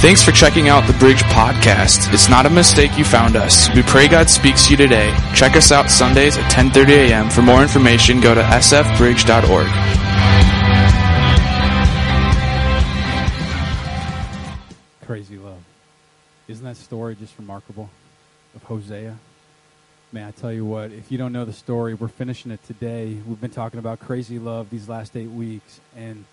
Thanks for checking out the Bridge Podcast. It's not a mistake you found us. We pray God speaks to you today. Check us out Sundays at 10:30 a.m. For more information, go to sfbridge.org. Crazy love. Isn't that story just remarkable of Hosea? Man, I tell you what, if you don't know the story, we're finishing it today. We've been talking about crazy love these last eight weeks, and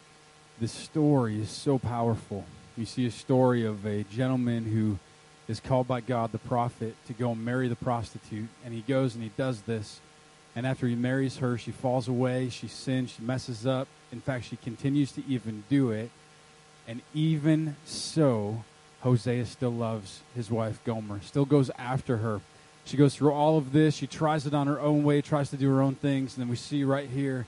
this story is so powerful. You see a story of a gentleman who is called by God, the prophet, to go and marry the prostitute, and he goes and he does this. And after he marries her, she falls away, she sins, she messes up. In fact, she continues to even do it. And even so, Hosea still loves his wife Gomer, still goes after her. She goes through all of this. She tries it on her own way, tries to do her own things. And then we see right here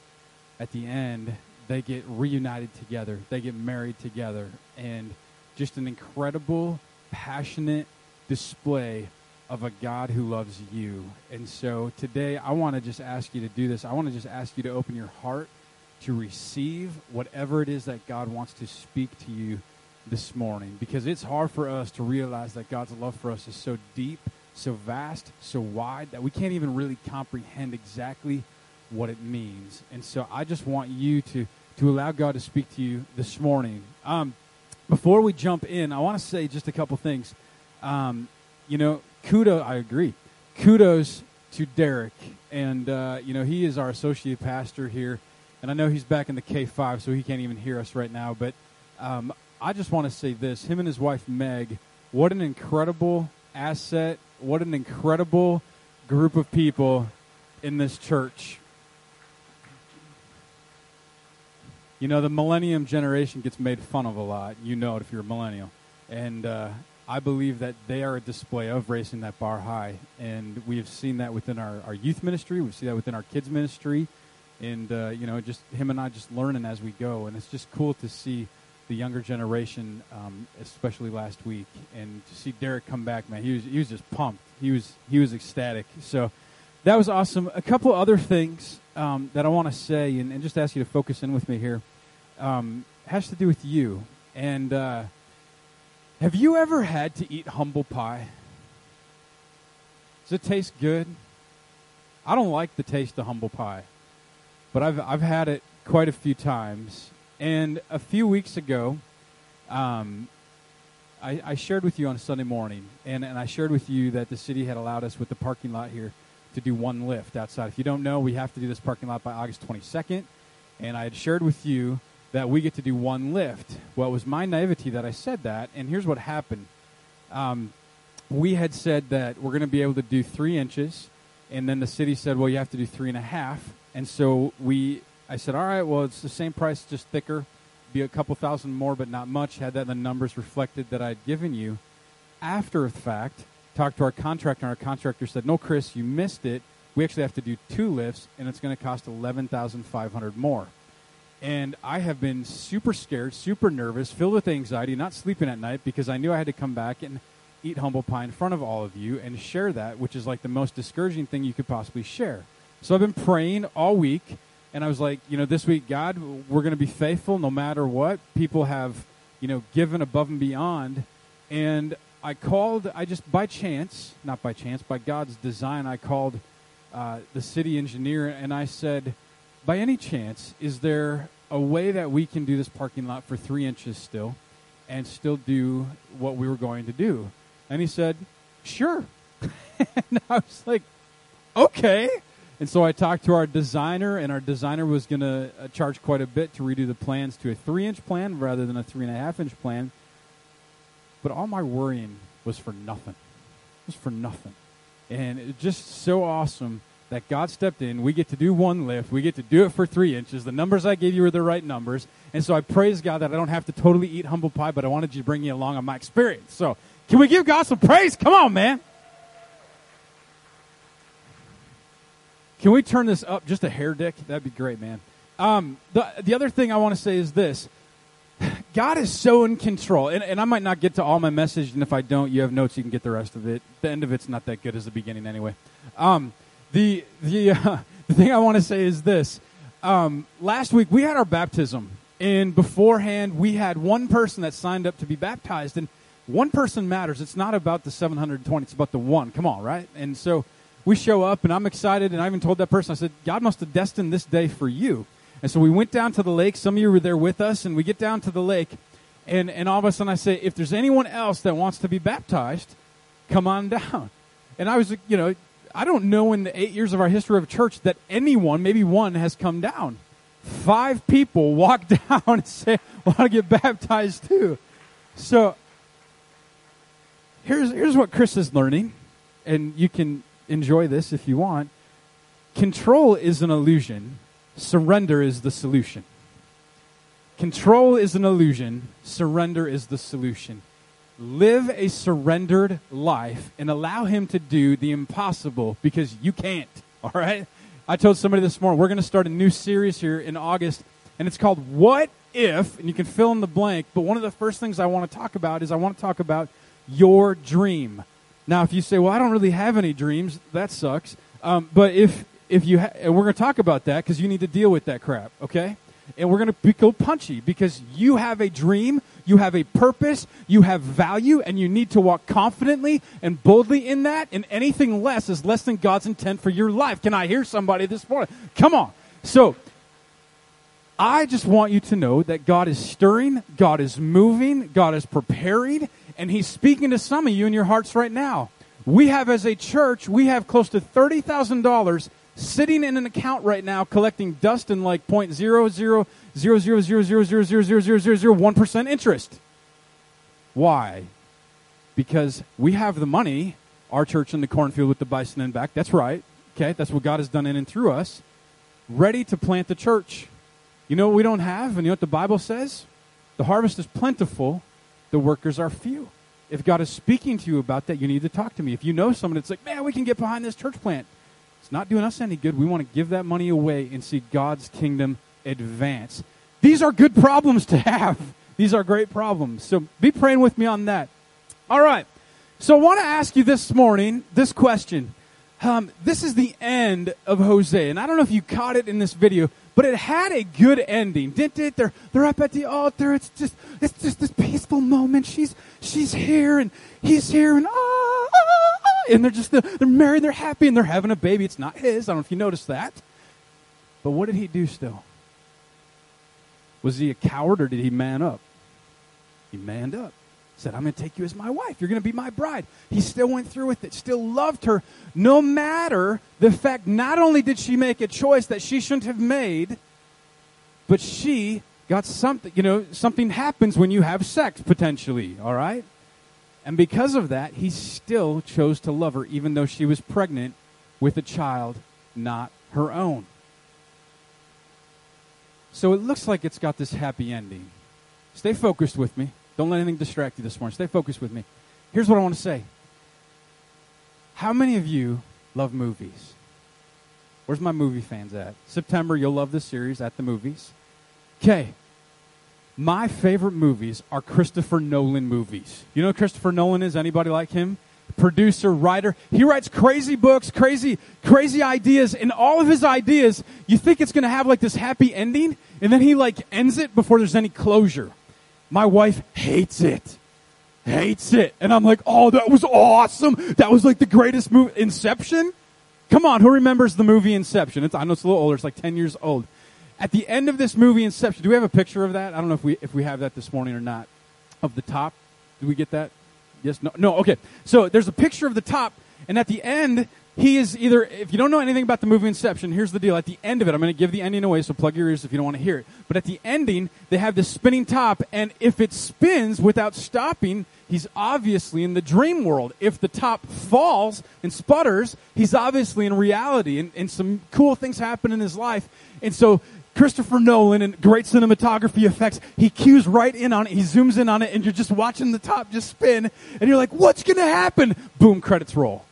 at the end, they get reunited together, they get married together. And just an incredible, passionate display of a God who loves you. And so today, I want to just ask you to do this. I want to just ask you to open your heart to receive whatever it is that God wants to speak to you this morning because it's hard for us to realize that God's love for us is so deep, so vast, so wide that we can't even really comprehend exactly what it means. And so I just want you to to allow God to speak to you this morning. Um, before we jump in, I want to say just a couple things. Um, you know, kudos, I agree. Kudos to Derek. And, uh, you know, he is our associate pastor here and I know he's back in the K5, so he can't even hear us right now. But um, I just want to say this: him and his wife Meg, what an incredible asset! What an incredible group of people in this church. You know, the millennium generation gets made fun of a lot. You know it if you're a millennial, and uh, I believe that they are a display of raising that bar high. And we have seen that within our, our youth ministry. We've seen that within our kids ministry and uh, you know, just him and I just learning as we go, and it's just cool to see the younger generation, um, especially last week, and to see Derek come back, man, he was he was just pumped. He was he was ecstatic. So that was awesome. A couple other things um, that I want to say, and, and, just ask you to focus in with me here, um, has to do with you. And uh, have you ever had to eat humble pie? Does it taste good? I don't like the taste of humble pie but I've I've had it quite a few times. And a few weeks ago, um, I, I, shared with you on Sunday morning, and, and I shared with you that the city had allowed us with the parking lot here to do one lift outside. If you don't know, we have to do this parking lot by August 22nd. And I had shared with you that we get to do one lift. Well, it was my naivety that I said that, and here's what happened. Um, we had said that we're going to be able to do three inches, and then the city said, well, you have to do three and a half. And so we, I said, all right, well, it's the same price, just thicker, be a couple thousand more, but not much. Had that in the numbers reflected that I'd given you. After the fact, talked to our contractor, and our contractor said, no, Chris, you missed it. We actually have to do two lifts, and it's going to cost eleven thousand five hundred more. And I have been super scared, super nervous, filled with anxiety, not sleeping at night because I knew I had to come back and eat humble pie in front of all of you and share that, which is like the most discouraging thing you could possibly share. So I've been praying all week, and I was like, you know, this week, God, we're going to be faithful no matter what. People have, you know, given above and beyond. And I called, I just by chance, not by chance, by God's design, I called uh, the city engineer and I said, by any chance, is there a way that we can do this parking lot for three inches still and still do what we were going to do? And he said, sure. and I was like, okay. And so I talked to our designer, and our designer was going to uh, charge quite a bit to redo the plans to a three inch plan rather than a three and a half inch plan. But all my worrying was for nothing. It was for nothing. And it's just so awesome that God stepped in. We get to do one lift. We get to do it for three inches. The numbers I gave you were the right numbers. And so I praise God that I don't have to totally eat humble pie, but I wanted you to bring you along on my experience. So can we give God some praise? Come on, man. Can we turn this up just a hair, Dick? That'd be great, man. Um, the the other thing I want to say is this: God is so in control, and, and I might not get to all my message, and if I don't, you have notes, you can get the rest of it. The end of it's not that good as the beginning, anyway. Um, the the uh, the thing I want to say is this: um, last week we had our baptism, and beforehand we had one person that signed up to be baptized, and one person matters. It's not about the 720, it's about the one. Come on, right? And so we show up, and I'm excited, and I even told that person, I said, God must have destined this day for you. And so we went down to the lake. Some of you were there with us, and we get down to the lake, and, and all of a sudden I say, if there's anyone else that wants to be baptized, come on down. And I was, you know, I don't know in the eight years of our history of church that anyone, maybe one, has come down. Five people walk down and say, I want to get baptized too. So here's, here's what Chris is learning, and you can enjoy this if you want. Control is an illusion, surrender is the solution. Control is an illusion, surrender is the solution. Live a surrendered life and allow Him to do the impossible because you can't. All right? I told somebody this morning, we're going to start a new series here in August, and it's called What If, and you can fill in the blank, but one of the first things I want to talk about is I want to talk about your dream. Now, if you say, well, I don't really have any dreams, that sucks. Um, but if, if you, ha- and we're going to talk about that because you need to deal with that crap, okay? And we're going to go punchy because you have a dream, you have a purpose, you have value, and you need to walk confidently and boldly in that. And anything less is less than God's intent for your life. Can I hear somebody this morning? Come on. So, I just want you to know that God is stirring, God is moving, God is preparing, and He's speaking to some of you in your hearts right now. We have, as a church, we have close to $30,000 sitting in an account right now collecting dust in like point zero zero zero zero zero zero zero zero zero zero zero zero one percent interest. Why? Because we have the money, our church in the cornfield with the bison in back. That's right. Okay, that's what God has done in and through us. Ready to plant the church. You know what we don't have, and you know what the Bible says? The harvest is plentiful, the workers are few. If God is speaking to you about that, you need to talk to me. If you know someone that's like, man, we can get behind this church plant, it's not doing us any good. We want to give that money away and see God's kingdom advance. These are good problems to have. These are great problems. So be praying with me on that. All right. So I want to ask you this morning this question. Um, this is the end of Hosea, and I don't know if you caught it in this video, but it had a good ending, didn't it? They're they're up at the altar. It's just it's just this peaceful moment. She's she's here and he's here and ah, ah, ah and they're just they're married, they're happy, and they're having a baby. It's not his. I don't know if you noticed that. But what did he do still? Was he a coward or did he man up? He manned up said, I'm going to take you as my wife. You're going to be my bride. He still went through with it, still loved her, no matter the fact not only did she make a choice that she shouldn't have made, but she got something, you know, something happens when you have sex, potentially, all right? And because of that, he still chose to love her, even though she was pregnant with a child not her own. So it looks like it's got this happy ending. Stay focused with me. Don't let anything distract you this morning. Stay focused with me. Here's what I want to say. How many of you love movies? Where's my movie fans at? September, you'll love this series at the movies. Okay. My favorite movies are Christopher Nolan movies. You know Christopher Nolan is? Anybody like him? Producer, writer. He writes crazy books, crazy, crazy ideas, and all of his ideas, you think it's to have like this happy ending, and then he like ends it before there's any closure. My wife hates it. Hates it. And I'm like, oh, that was awesome. That was like the greatest movie. Inception? Come on, who remembers the movie Inception? It's, I know it's a little older. It's like 10 years old. At the end of this movie Inception, do we have a picture of that? I don't know if we, if we have that this morning or not. Of the top. Do we get that? Yes, no, no, okay. So there's a picture of the top, and at the end, he is either, if you don't know anything about the movie Inception, here's the deal. At the end of it, I'm going to give the ending away, so plug your ears if you don't want to hear it. But at the ending, they have this spinning top, and if it spins without stopping, he's obviously in the dream world. If the top falls and sputters, he's obviously in reality, and, and some cool things happen in his life. And so Christopher Nolan and great cinematography effects. He cues right in on it. He zooms in on it, and you're just watching the top just spin, and you're like, "What's going to happen?" Boom, credits roll.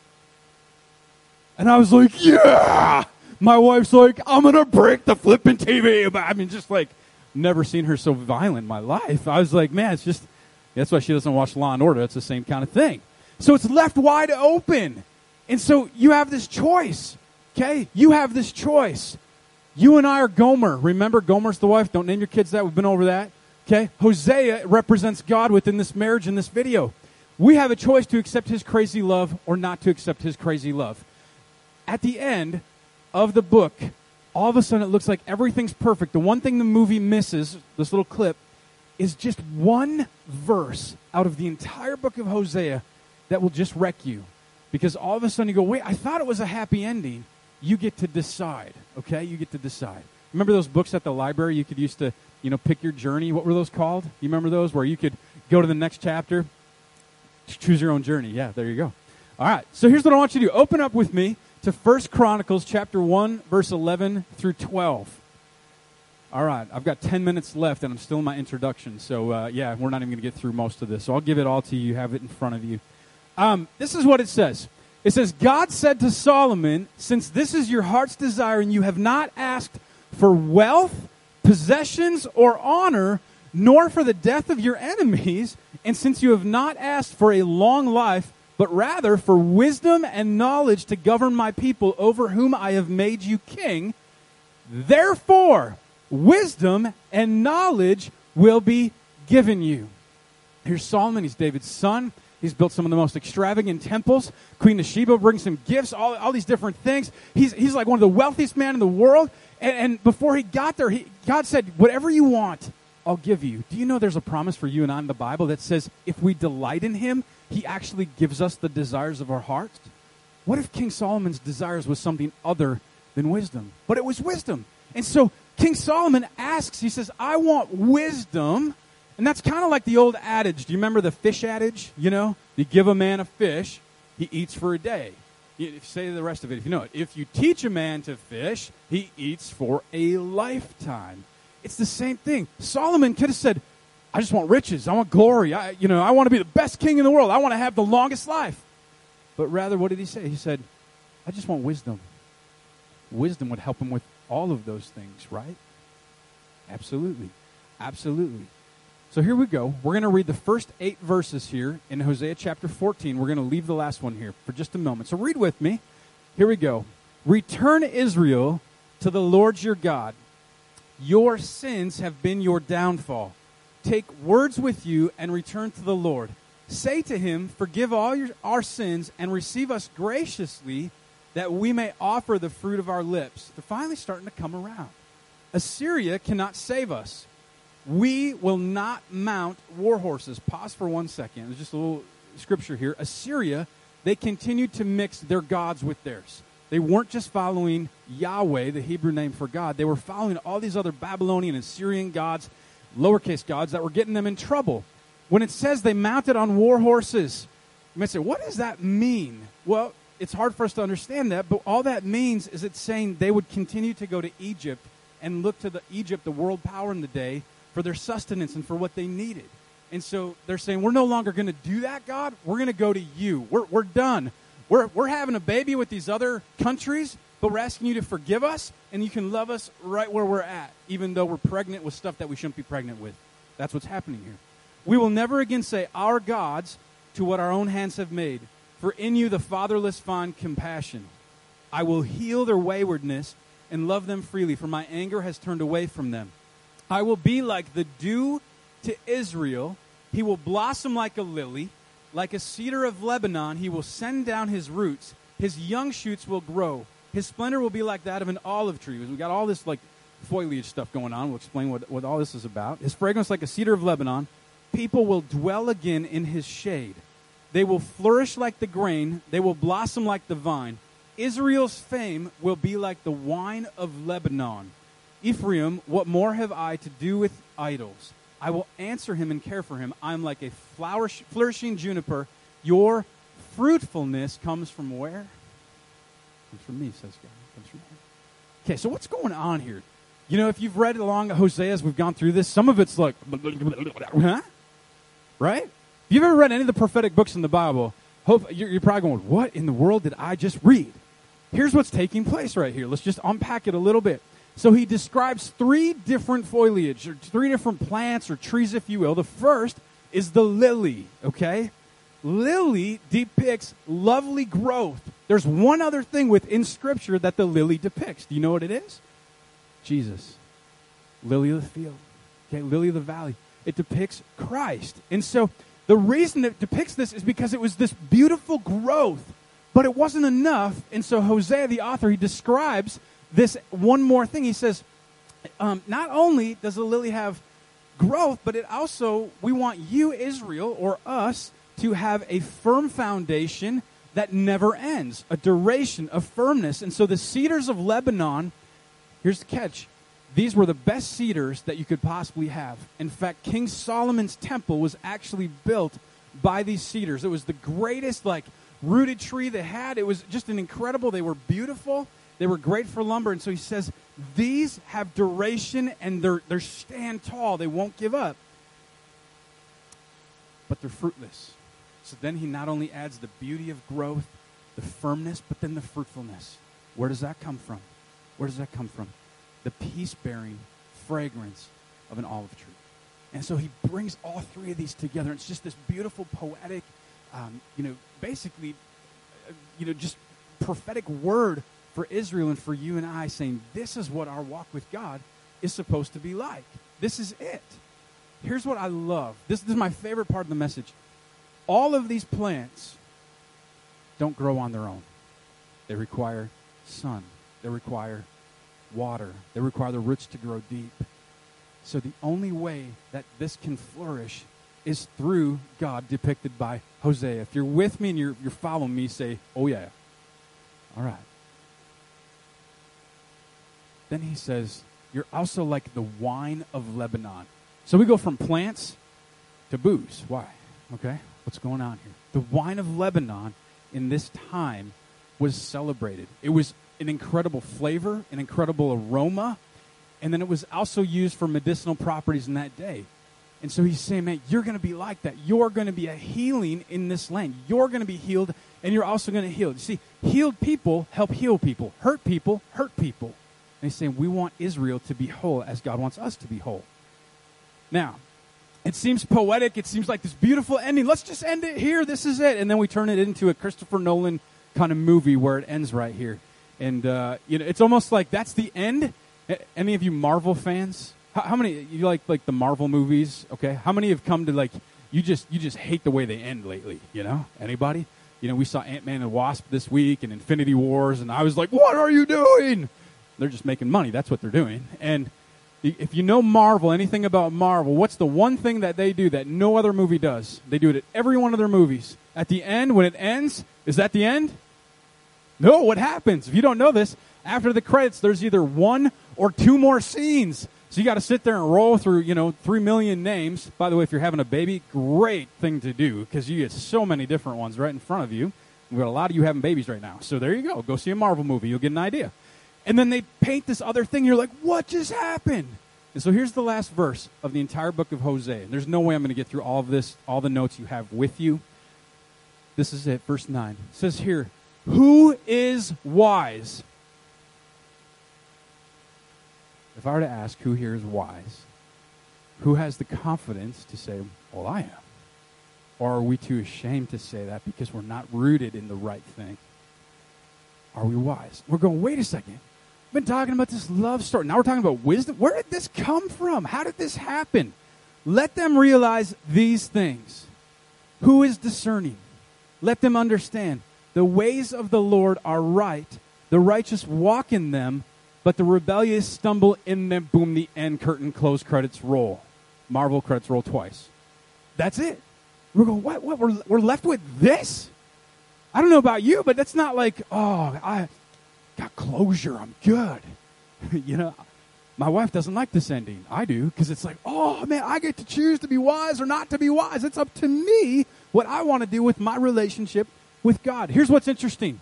And I was like, yeah. My wife's like, I'm going to break the flipping TV. I mean, just like, never seen her so violent in my life. I was like, man, it's just, that's why she doesn't watch Law and Order. It's the same kind of thing. So it's left wide open. And so you have this choice. Okay? You have this choice. You and I are Gomer. Remember, Gomer's the wife. Don't name your kids that. We've been over that. Okay? Hosea represents God within this marriage in this video. we have a choice to accept his crazy love or not to accept his crazy love. At the end of the book, all of a sudden it looks like everything's perfect. The one thing the movie misses, this little clip, is just one verse out of the entire book of Hosea that will just wreck you. Because all of a sudden you go, wait, I thought it was a happy ending. You get to decide, okay? You get to decide. Remember those books at the library you could use to, you know, pick your journey? What were those called? You remember those where you could go to the next chapter? Choose your own journey. Yeah, there you go. All right. So here's what I want you to do. Open up with me to First Chronicles chapter 1 verse 11 through 12. All right, I've got 10 minutes left and I'm still in my introduction. So, uh, yeah, we're not even going to get through most of this. So I'll give it all to you. You have it in front of you. Um, this is what it says It says, God said to Solomon, Since this is your heart's desire and you have not asked for wealth, possessions, or honor, nor for the death of your enemies, and since you have not asked for a long life, but rather for wisdom and knowledge to govern my people over whom I have made you king, therefore, wisdom and knowledge will be given you. Here's Solomon, he's David's son. He's built some of the most extravagant temples. Queen of Sheba brings him gifts, all, all these different things. He's, he's like one of the wealthiest men in the world. And, and before he got there, he, God said, Whatever you want, I'll give you. Do you know there's a promise for you and I in the Bible that says if we delight in him, he actually gives us the desires of our hearts? What if King Solomon's desires was something other than wisdom? But it was wisdom. And so King Solomon asks, he says, I want wisdom. And that's kind of like the old adage. Do you remember the fish adage? You know, you give a man a fish, he eats for a day. You say the rest of it if you know it. If you teach a man to fish, he eats for a lifetime. It's the same thing. Solomon could have said, I just want riches. I want glory. I, you know, I want to be the best king in the world. I want to have the longest life. But rather, what did he say? He said, I just want wisdom. Wisdom would help him with all of those things, right? Absolutely. Absolutely. So here we go. We're going to read the first eight verses here in Hosea chapter 14. We're going to leave the last one here for just a moment. So read with me. Here we go. Return Israel to the Lord your God. Your sins have been your downfall. Take words with you and return to the Lord. Say to him, Forgive all your, our sins and receive us graciously that we may offer the fruit of our lips. They're finally starting to come around. Assyria cannot save us. We will not mount war horses. Pause for one second. There's just a little scripture here. Assyria, they continued to mix their gods with theirs. They weren't just following Yahweh, the Hebrew name for God. They were following all these other Babylonian and Syrian gods, lowercase gods, that were getting them in trouble. When it says they mounted on war horses, you might say, what does that mean? Well, it's hard for us to understand that, but all that means is it's saying they would continue to go to Egypt and look to the Egypt, the world power in the day, for their sustenance and for what they needed. And so they're saying, We're no longer going to do that, God. We're going to go to you. We're, we're done. We're, we're having a baby with these other countries, but we're asking you to forgive us, and you can love us right where we're at, even though we're pregnant with stuff that we shouldn't be pregnant with. That's what's happening here. We will never again say, Our gods, to what our own hands have made. For in you the fatherless find compassion. I will heal their waywardness and love them freely, for my anger has turned away from them. I will be like the dew to Israel. He will blossom like a lily. Like a cedar of Lebanon, he will send down his roots. His young shoots will grow. His splendor will be like that of an olive tree. We got all this like foliage stuff going on. We'll explain what, what all this is about. His fragrance like a cedar of Lebanon. People will dwell again in his shade. They will flourish like the grain, they will blossom like the vine. Israel's fame will be like the wine of Lebanon. Ephraim, what more have I to do with idols? I will answer him and care for him. I'm like a flourish, flourishing juniper. Your fruitfulness comes from where? Comes from me, says God. Comes from me. Okay, so what's going on here? You know, if you've read along Hosea as we've gone through this, some of it's like, huh? Right? If you've ever read any of the prophetic books in the Bible, hope you're, you're probably going, "What in the world did I just read?" Here's what's taking place right here. Let's just unpack it a little bit. So he describes three different foliage, or three different plants or trees, if you will. The first is the lily, okay? Lily depicts lovely growth. There's one other thing within Scripture that the lily depicts. Do you know what it is? Jesus. Lily of the field. Okay, lily of the valley. It depicts Christ. And so the reason it depicts this is because it was this beautiful growth, but it wasn't enough. And so Hosea, the author, he describes this one more thing. He says, um, not only does the lily have growth, but it also, we want you, Israel, or us, to have a firm foundation that never ends, a duration, of firmness. And so the cedars of Lebanon, here's the catch these were the best cedars that you could possibly have. In fact, King Solomon's temple was actually built by these cedars. It was the greatest, like, rooted tree they had. It was just an incredible, they were beautiful. They were great for lumber. And so he says, these have duration and they're, they're stand tall. They won't give up. But they're fruitless. So then he not only adds the beauty of growth, the firmness, but then the fruitfulness. Where does that come from? Where does that come from? The peace bearing fragrance of an olive tree. And so he brings all three of these together. It's just this beautiful, poetic, um, you know, basically, uh, you know, just prophetic word for Israel and for you and I saying, this is what our walk with God is supposed to be like. This is it. Here's what I love. This, this is my favorite part of the message. All of these plants don't grow on their own. They require sun. They require water. They require the roots to grow deep. So the only way that this can flourish is through God depicted by Hosea. If you're with me and you're, you're following me, say, oh yeah. All right. Then he says, You're also like the wine of Lebanon. So we go from plants to booze. Why? Okay? What's going on here? The wine of Lebanon in this time was celebrated. It was an incredible flavor, an incredible aroma, and then it was also used for medicinal properties in that day. And so he's saying, man, you're going to be like that. You're going to be a healing in this land. You're going to be healed, and you're also going to heal. You see, healed people help heal people. Hurt people hurt people. And he's saying, we want Israel to be whole as God wants us to be whole. Now, it seems poetic. It seems like this beautiful ending. Let's just end it here. This is it. And then we turn it into a Christopher Nolan kind of movie where it ends right here. And, uh, you know, it's almost like that's the end. Any of you Marvel fans? How, how many, you like, like the Marvel movies? Okay. How many have come to, like, you just, you just hate the way they end lately? You know? Anybody? You know, we saw Ant Man and Wasp this week and Infinity Wars, and I was like, what are you doing? They're just making money. That's what they're doing. And if you know Marvel, anything about Marvel, what's the one thing that they do that no other movie does? They do it at every one of their movies. At the end, when it ends, is that the end? No, what happens? If you don't know this, after the credits, there's either one or two more scenes. So you got to sit there and roll through, you know, three million names. By the way, if you're having a baby, great thing to do because you get so many different ones right in front of you. We've got a lot of you having babies right now. So there you go. Go see a Marvel movie. You'll get an idea. And then they paint this other thing. You're like, what just happened? And so here's the last verse of the entire book of Hosea. There's no way I'm going to get through all of this, all the notes you have with you. This is it, verse 9. It says here, Who is wise? If I were to ask who here is wise, who has the confidence to say, Well, I am? Or are we too ashamed to say that because we're not rooted in the right thing? Are we wise? We're going, wait a second been talking about this love story. Now we're talking about wisdom. Where did this come from? How did this happen? Let them realize these things. Who is discerning? Let them understand. The ways of the Lord are right. The righteous walk in them, but the rebellious stumble in them. Boom, the end curtain, close credits roll. Marvel credits roll twice. That's it. We're going, what? what? We're, we're left with this? I don't know about you, but that's not like, oh, I, got closure. I'm good. you know, my wife doesn't like this ending. I do because it's like, oh man, I get to choose to be wise or not to be wise. It's up to me what I want to do with my relationship with God. Here's what's interesting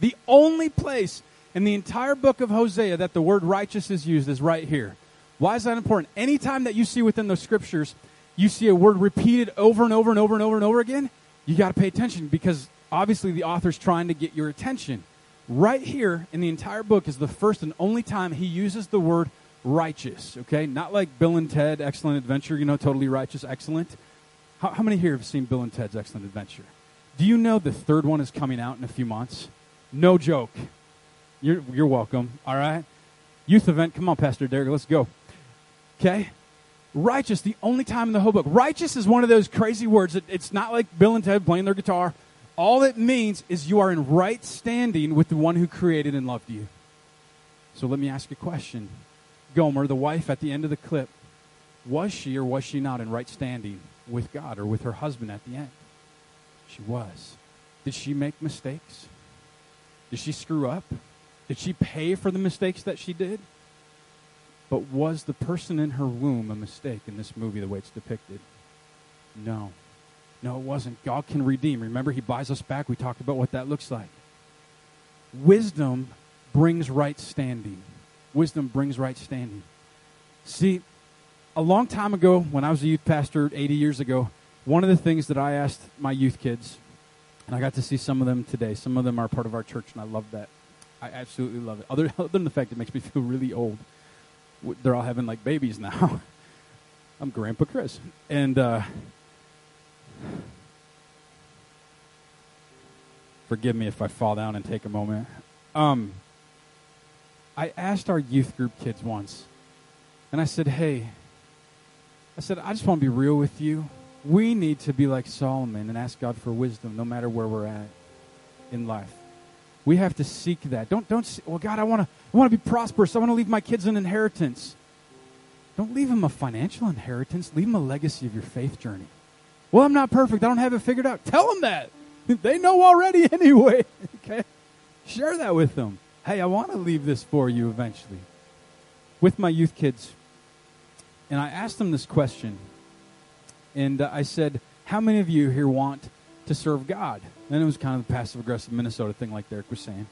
the only place in the entire book of Hosea that the word righteous is used is right here. Why is that important? Anytime that you see within the scriptures, you see a word repeated over and over and over and over and over again, you got to pay attention because obviously the author's trying to get your attention. Right here in the entire book is the first and only time he uses the word righteous, okay? Not like Bill and Ted, Excellent Adventure, you know, totally righteous, excellent. How, how, many here have seen Bill and Ted's Excellent Adventure? Do you know the third one is coming out in a few months? No joke. You're, you're welcome, all right? Youth event, come on, Pastor Derek, let's go. Okay? Righteous, the only time in the whole book. Righteous is one of those crazy words. That it's not like Bill and Ted playing their guitar. All it means is you are in right standing with the one who created and loved you. So let me ask you a question. Gomer, the wife at the end of the clip, was she or was she not in right standing with God or with her husband at the end? She was. Did she make mistakes? Did she screw up? Did she pay for the mistakes that she did? But was the person in her womb a mistake in this movie, the way it's depicted? No. No, it wasn't. God can redeem. Remember, He buys us back. We talked about what that looks like. Wisdom brings right standing. Wisdom brings right standing. See, a long time ago, when I was a youth pastor 80 years ago, one of the things that I asked my youth kids, and I got to see some of them today, some of them are part of our church, and I love that. I absolutely love it. Other, other than the fact it makes me feel really old they're all having like babies now. I'm Grandpa Chris. And uh, forgive me if I fall down and take a moment. Um, I asked our youth group kids once, and I said, Hey, I said, I just want to be real with you. We need to be like Solomon and ask God for wisdom no matter where we're at in life. We have to seek that. Don't don't. Well, God, I want to. I want to be prosperous. I want to leave my kids an inheritance. Don't leave them a financial inheritance. Leave them a legacy of your faith journey. Well, I'm not perfect. I don't have it figured out. Tell them that. They know already anyway. okay, share that with them. Hey, I want to leave this for you eventually. With my youth kids, and I asked them this question, and uh, I said, "How many of you here want to serve God?" And it was kind of the passive aggressive Minnesota thing, like Derek was saying.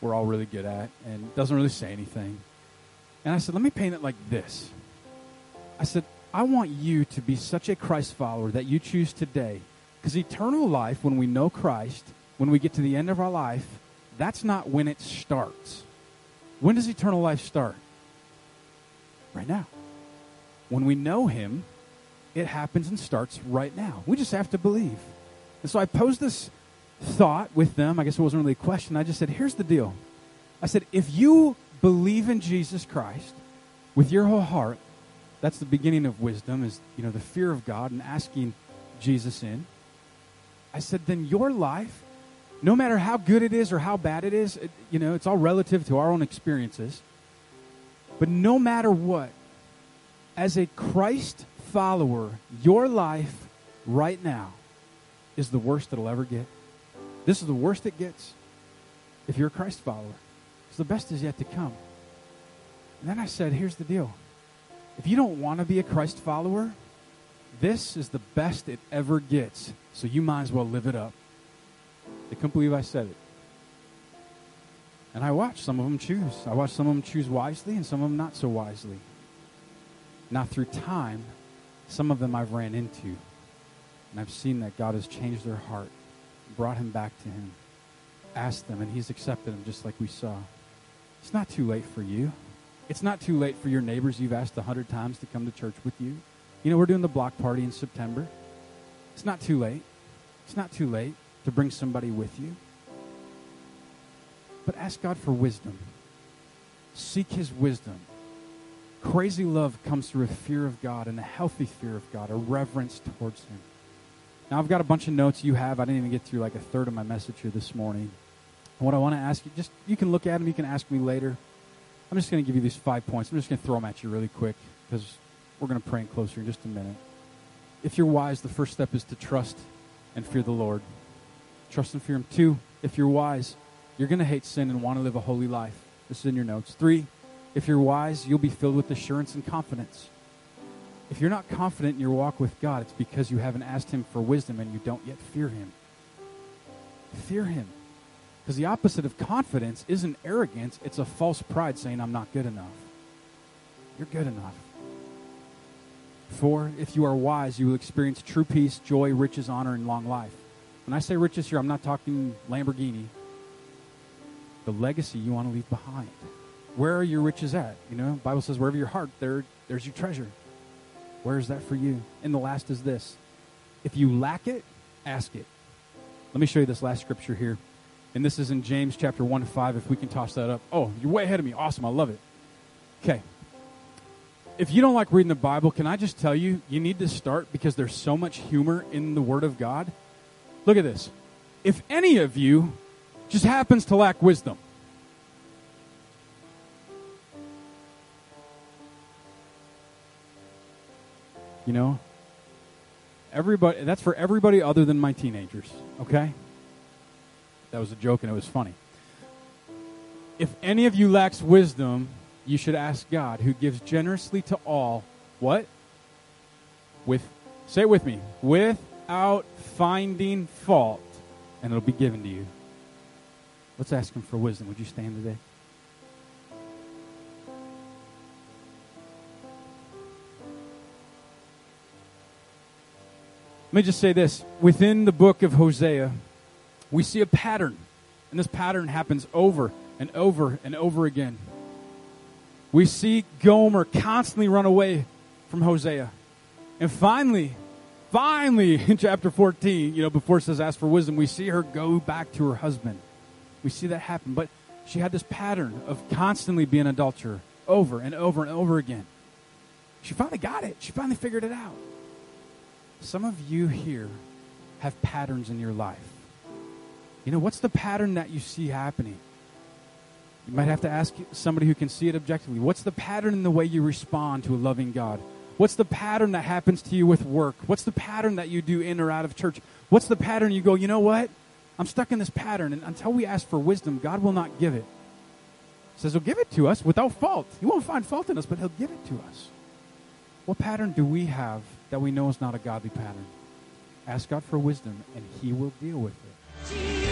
We're all really good at, and doesn't really say anything. And I said, let me paint it like this. I said, I want you to be such a Christ follower that you choose today. Because eternal life, when we know Christ, when we get to the end of our life, that's not when it starts. When does eternal life start? Right now. When we know Him, it happens and starts right now. We just have to believe. And so I posed this thought with them. I guess it wasn't really a question. I just said, here's the deal. I said, if you believe in Jesus Christ with your whole heart, that's the beginning of wisdom, is you know the fear of God and asking Jesus in. I said, then your life, no matter how good it is or how bad it is, it, you know, it's all relative to our own experiences. But no matter what, as a Christ follower, your life right now is the worst it'll ever get. This is the worst it gets if you're a Christ follower. Because the best is yet to come. And then I said, here's the deal. If you don't want to be a Christ follower, this is the best it ever gets. So you might as well live it up. They couldn't believe I said it. And I watched some of them choose. I watched some of them choose wisely and some of them not so wisely. Now, through time, some of them I've ran into. And I've seen that God has changed their heart brought him back to him, asked them, and he's accepted them just like we saw. It's not too late for you. It's not too late for your neighbors you've asked a hundred times to come to church with you. You know, we're doing the block party in September. It's not too late. It's not too late to bring somebody with you. But ask God for wisdom. Seek His wisdom. Crazy love comes through a fear of God and a healthy fear of God, a reverence towards Him. Now, I've got a bunch of notes you have. I didn't even get through like a third of my message here this morning. And what I want to ask you, just you can look at them, you can ask me later. I'm just going to give you these five points. I'm just going to throw them at you really quick because we're going to pray and close in just a minute. If you're wise, the first step is to trust and fear the Lord. Trust and fear Him. Two, if you're wise, you're going to hate sin and want to live a holy life. This is in your notes. Three, if you're wise, you'll be filled with assurance and confidence. If you're not confident in your walk with God, it's because you haven't asked Him for wisdom and you don't yet fear Him. Fear Him. Because the opposite of confidence isn't arrogance, it's a false pride saying, I'm not good enough. You're good enough. Four, if you are wise, you will experience true peace, joy, riches, honor, and long life. When I say riches here, I'm not talking Lamborghini. The legacy you want to leave behind. Where are your riches at? You know, Bible says wherever your heart, there, there's your treasure. Where is that for you? And the last is this if you lack it, ask it. Let me show you this last scripture here. And this is in James chapter 1 5, if we can toss that up. Oh, you're way ahead of me. Awesome. I love it. Okay. if you don't like reading the Bible, can I just tell you, you need to start because there's so much humor in the Word of God. Look at this. If any of you just happens to lack wisdom, you know, everybody, that's for everybody other than my teenagers, okay? That was a joke and it was funny. If any of you lacks wisdom, you should ask God, who gives generously to all, what? With, say it with me, without finding fault, and it'll be given to you. Let's ask Him for wisdom. Would you stand today? Let me just say this. Within the book of Hosea, we see a pattern, and this pattern happens over and over and over again. We see Gomer constantly run away from Hosea. And finally, finally, in chapter 14, you know, before it says ask for wisdom, we see her go back to her husband. We see that happen. But she had this pattern of constantly being adulterer over and over and over again. She finally got it. She finally figured it out. Some of you here have patterns in your life. You know, what's the pattern that you see happening? You might have to ask somebody who can see it objectively. What's the pattern in the way you respond to a loving God? What's the pattern that happens to you with work? What's the pattern that you do in or out of church? What's the pattern you go, you know what? I'm stuck in this pattern, and until we ask for wisdom, God will not give it. He says He'll give it to us without fault. He won't find fault in us, but He'll give it to us. What pattern do we have that we know is not a godly pattern? Ask God for wisdom, and He will deal with it.